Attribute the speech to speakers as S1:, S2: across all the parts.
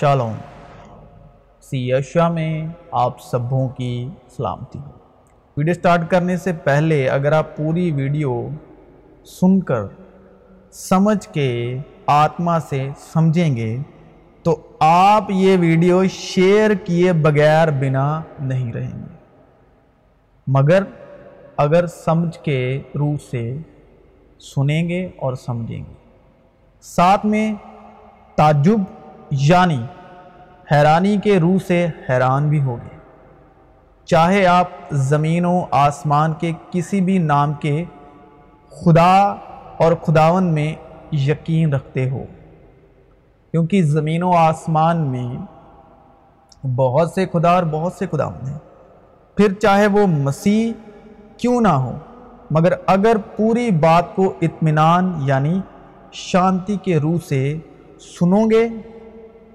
S1: Shalom. سی اشیا میں آپ سبوں کی سلامتی۔ ویڈیو سٹارٹ کرنے سے پہلے اگر آپ پوری ویڈیو سن کر سمجھ کے آتما سے سمجھیں گے تو آپ یہ ویڈیو شیئر کیے بغیر بنا نہیں رہیں گے۔ مگر اگر سمجھ کے روح سے سنیں گے اور سمجھیں گے۔ ساتھ میں تعجب یعنی حیرانی کے روح سے حیران بھی ہوگے چاہے آپ زمین و آسمان کے کسی بھی نام کے خدا اور خداون میں یقین رکھتے ہو، کیونکہ زمین و آسمان میں بہت سے خدا اور بہت سے خداون ہیں۔ پھر چاہے وہ مسیح کیوں نہ ہو، مگر اگر پوری بات کو اطمینان یعنی شانتی کے روح سے سنو گے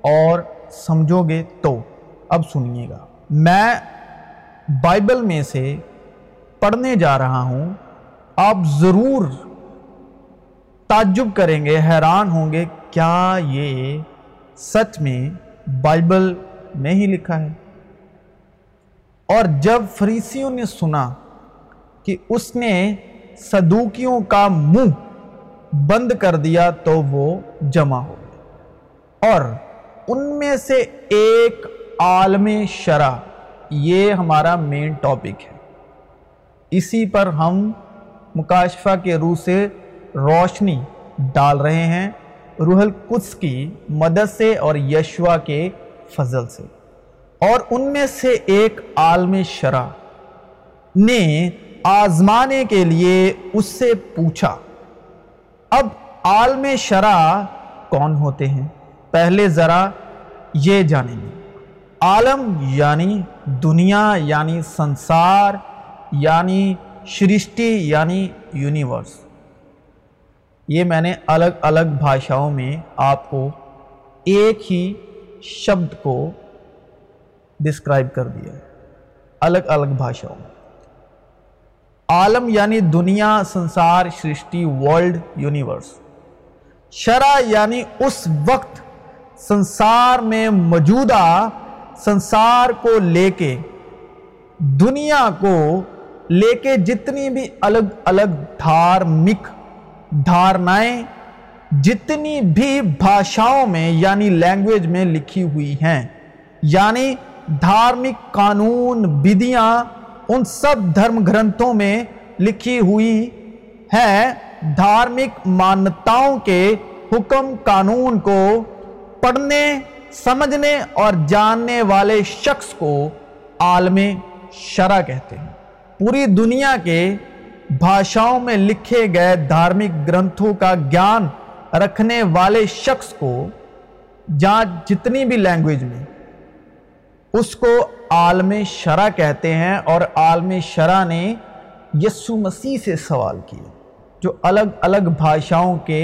S1: اور سمجھو گے تو۔ اب سنیے گا۔ میں بائبل میں سے پڑھنے جا رہا ہوں۔ آپ ضرور تعجب کریں گے، حیران ہوں گے، کیا یہ سچ میں بائبل میں ہی لکھا ہے؟ اور جب فریسیوں نے سنا کہ اس نے صدوکیوں کا منہ بند کر دیا تو وہ جمع ہو گئے۔ اور ان میں سے ایک عالم شرح یہ ہمارا مین ٹاپک ہے۔ اسی پر ہم مکاشفہ کے روح سے روشنی ڈال رہے ہیں روح القدس کی مدد سے اور یشوا کے فضل سے۔ اور ان میں سے ایک عالم شرح نے آزمانے کے لیے اس سے پوچھا، اب عالم شرح کون ہوتے ہیں؟ پہلے ذرا یہ جانیں گے۔ عالم یعنی دنیا یعنی سنسار یعنی شرشٹی یعنی یونیورس۔ یہ میں نے الگ الگ بھاشاؤں میں آپ کو ایک ہی شبد کو ڈسکرائب کر دیا۔ ہے الگ الگ بھاشاؤں۔ میں عالم یعنی دنیا، سنسار سرشٹی ورلڈ، یونیورس۔ شرع یعنی اس وقت سنسار میں موجودہ سنسار کو لے کے، دنیا کو لے کے جتنی بھی الگ الگ دھارمک دھارنائیں جتنی بھی بھاشاؤں میں یعنی لینگویج میں لکھی ہوئی ہیں یعنی دھارمک قانون، بدیاں، ان سب دھرم گرنتھوں میں لکھی ہوئی ہے دھارمک مانتاؤں کے حکم قانون کو پڑھنے، سمجھنے اور جاننے والے شخص کو عالم شرع کہتے ہیں۔ پوری دنیا کے بھاشاؤں میں لکھے گئے دھارمک گرنتھوں کا گیان رکھنے والے شخص کو جہاں جتنی بھی لینگویج میں اس کو عالم شرع کہتے ہیں اور عالم شرع نے یسو مسیح سے سوال کیا، جو الگ الگ بھاشاؤں کے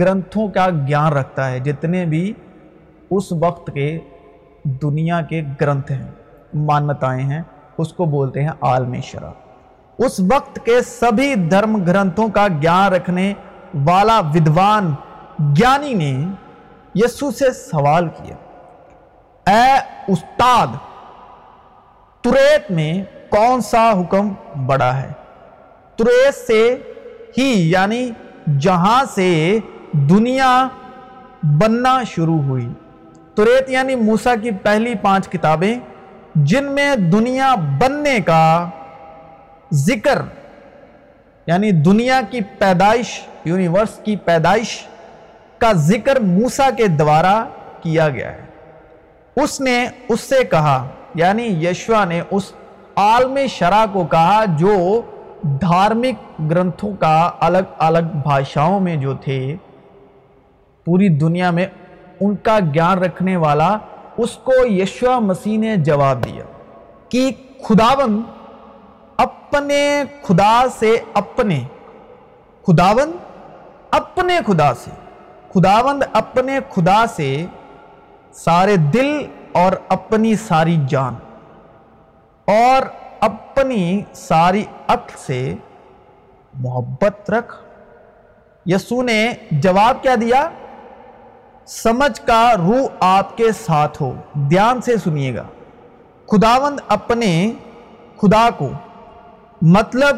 S1: گرنتھوں کا گیان رکھتا ہے، جتنے بھی اس وقت کے دنیا کے گرنتھ ہیں، مانتائیں ہیں، اس کو بولتے ہیں عالم شرع۔ اس وقت کے سبھی دھرم گرنتھوں کا گیان رکھنے والا ودوان گیانی نے یسو سے سوال کیا، اے استاد، تریت میں کون سا حکم بڑا ہے؟ تریت سے ہی یعنی جہاں سے دنیا بننا شروع ہوئی۔ تریت یعنی موسیٰ کی پہلی پانچ کتابیں، جن میں دنیا بننے کا ذکر یعنی دنیا کی پیدائش، یونیورس کی پیدائش کا ذکر موسیٰ کے دوارا کیا گیا ہے۔ اس نے اس سے کہا یعنی یشوا نے اس عالم شرع کو کہا جو دھارمک گرنتھوں کا الگ الگ بھاشاؤں میں جو تھے۔ پوری دنیا میں ان کا گیان رکھنے والا اس کو یشوا مسیح نے جواب دیا کہ خداون اپنے خدا سے اپنے خداون اپنے خدا سے، خداوند اپنے خدا سے سارے دل اور اپنی ساری جان اور اپنی ساری عقل سے محبت رکھ۔ یسو نے جواب کیا دیا؟ سمجھ کا روح آپ کے ساتھ ہو، دھیان سے سنیے گا۔ خداوند اپنے خدا کو مطلب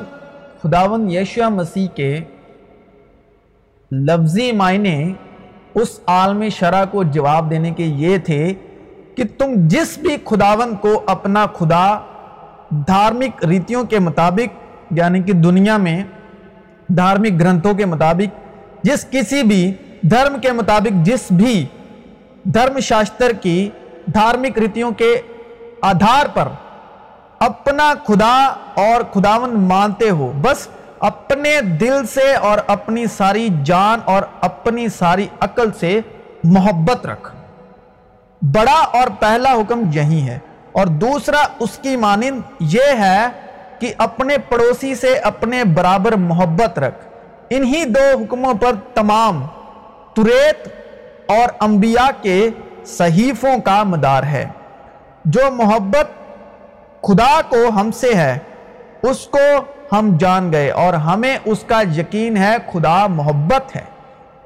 S1: خداوند یشیا مسیح کے لفظی معنی اس عالم شرح کو جواب دینے کے یہ تھے کہ تم جس بھی خداوند کو اپنا خدا دھارمک ریتیوں کے مطابق یعنی کہ دنیا میں دھارمک گرنتھوں کے مطابق، جس کسی بھی دھرم کے مطابق جس بھی دھرم شاستر کی دھارمک ریتیوں کے آدھار پر اپنا خدا اور خداون مانتے ہو، بس اپنے دل سے اور اپنی ساری جان اور اپنی ساری عقل سے محبت رکھ۔ بڑا اور پہلا حکم یہی ہے۔ اور دوسرا اس کی مانند یہ ہے کہ اپنے پڑوسی سے اپنے برابر محبت رکھ۔ انہی دو حکموں پر تمام تریت اور انبیاء کے صحیفوں کا مدار ہے۔ جو محبت خدا کو ہم سے ہے، اس کو ہم جان گئے اور ہمیں اس کا یقین ہے، خدا محبت ہے۔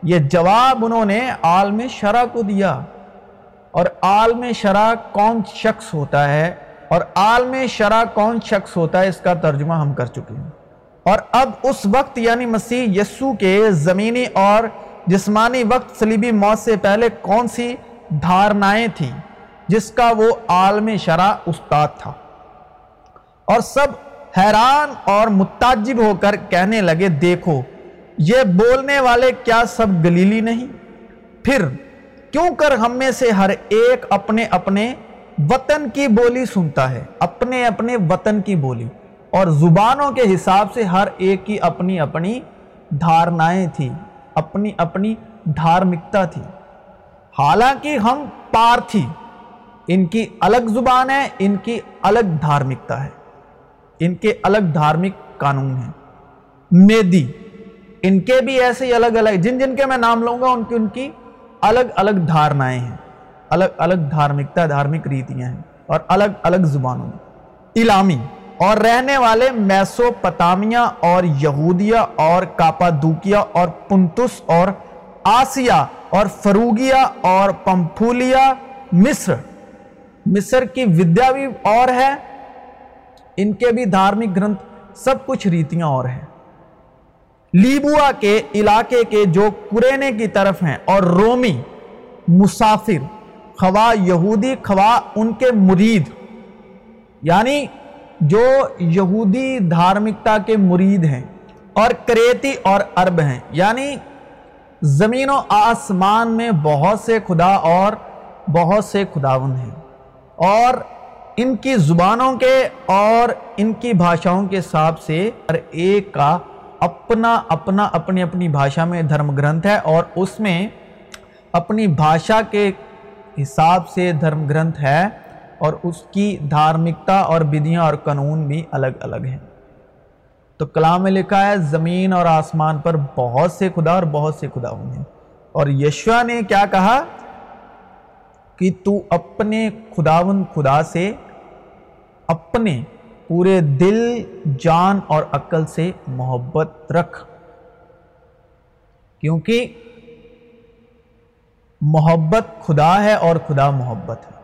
S1: یہ جواب انہوں نے عالم شرح کو دیا۔ اور عالم شرح کون شخص ہوتا ہے؟ اور عالم شرح کون شخص ہوتا ہے؟ اس کا ترجمہ ہم کر چکے ہیں۔ اور اب اس وقت یعنی مسیح یسو کے زمینی اور جسمانی وقت صلیبی موت سے پہلے کون سی دھارنائیں تھیں جس کا وہ عالم شرح استاد تھا؟ اور سب حیران اور متعجب ہو کر کہنے لگے، دیکھو، یہ بولنے والے کیا سب گلیلی نہیں؟ پھر کیوں کر ہم میں سے ہر ایک اپنے اپنے وطن کی بولی سنتا ہے؟ اپنے اپنے وطن کی بولی۔ اور زبانوں کے حساب سے ہر ایک کی اپنی اپنی دھارنائیں تھی اپنی اپنی دھارمکتا تھی۔ حالانکہ ہم پارتھی ان کی الگ زبان ہے، ان کی الگ دھارمکتا ہے۔ ان کے الگ دھارمک قانون ہیں۔ میدی، ان کے بھی ایسے ہی الگ الگ، جن جن کے میں نام لوں گا، ان کی ان کی الگ الگ دھارنائیں ہیں۔ الگ الگ دھارمکتا، دھارمک ریتیاں ہیں اور الگ الگ زبانوں میں۔ الامی اور رہنے والے میسو پتامیا اور یہودیا اور کاپادوکیا اور پنتس اور آسیا اور فروگیا اور پمپھولیا مصر۔ مصر کی ودیا بھی اور ہے۔ ان کے بھی دھارمک گرنتھ سب کچھ ریتیاں اور ہیں۔ لیبوا کے علاقے کے جو قرینے کی طرف ہیں اور رومی مسافر، خواہ یہودی، خواہ ان کے مرید یعنی جو یہودی دھارمکتا کے مرید ہیں اور کریتی اور عرب ہیں۔ یعنی زمین و آسمان میں بہت سے خدا اور بہت سے خداون ہیں۔ اور ان کی زبانوں کے اور ان کی بھاشاؤں کے حساب سے ہر ایک کا اپنا اپنا اپنی اپنی بھاشا میں دھرم گرنتھ ہے اور اس میں اپنی بھاشا کے حساب سے دھرم گرنتھ ہے۔ اور اس کی دھارمکتا اور بدیاں اور قانون بھی الگ الگ ہیں۔ تو کلام میں لکھا ہے، زمین اور آسمان پر بہت سے خدا اور بہت سے خدا ہیں اور یشوا نے کیا کہا؟ کہ تو اپنے خداون خدا سے اپنے پورے دل، جان اور عقل سے محبت رکھ۔ کیونکہ محبت خدا ہے اور خدا محبت ہے۔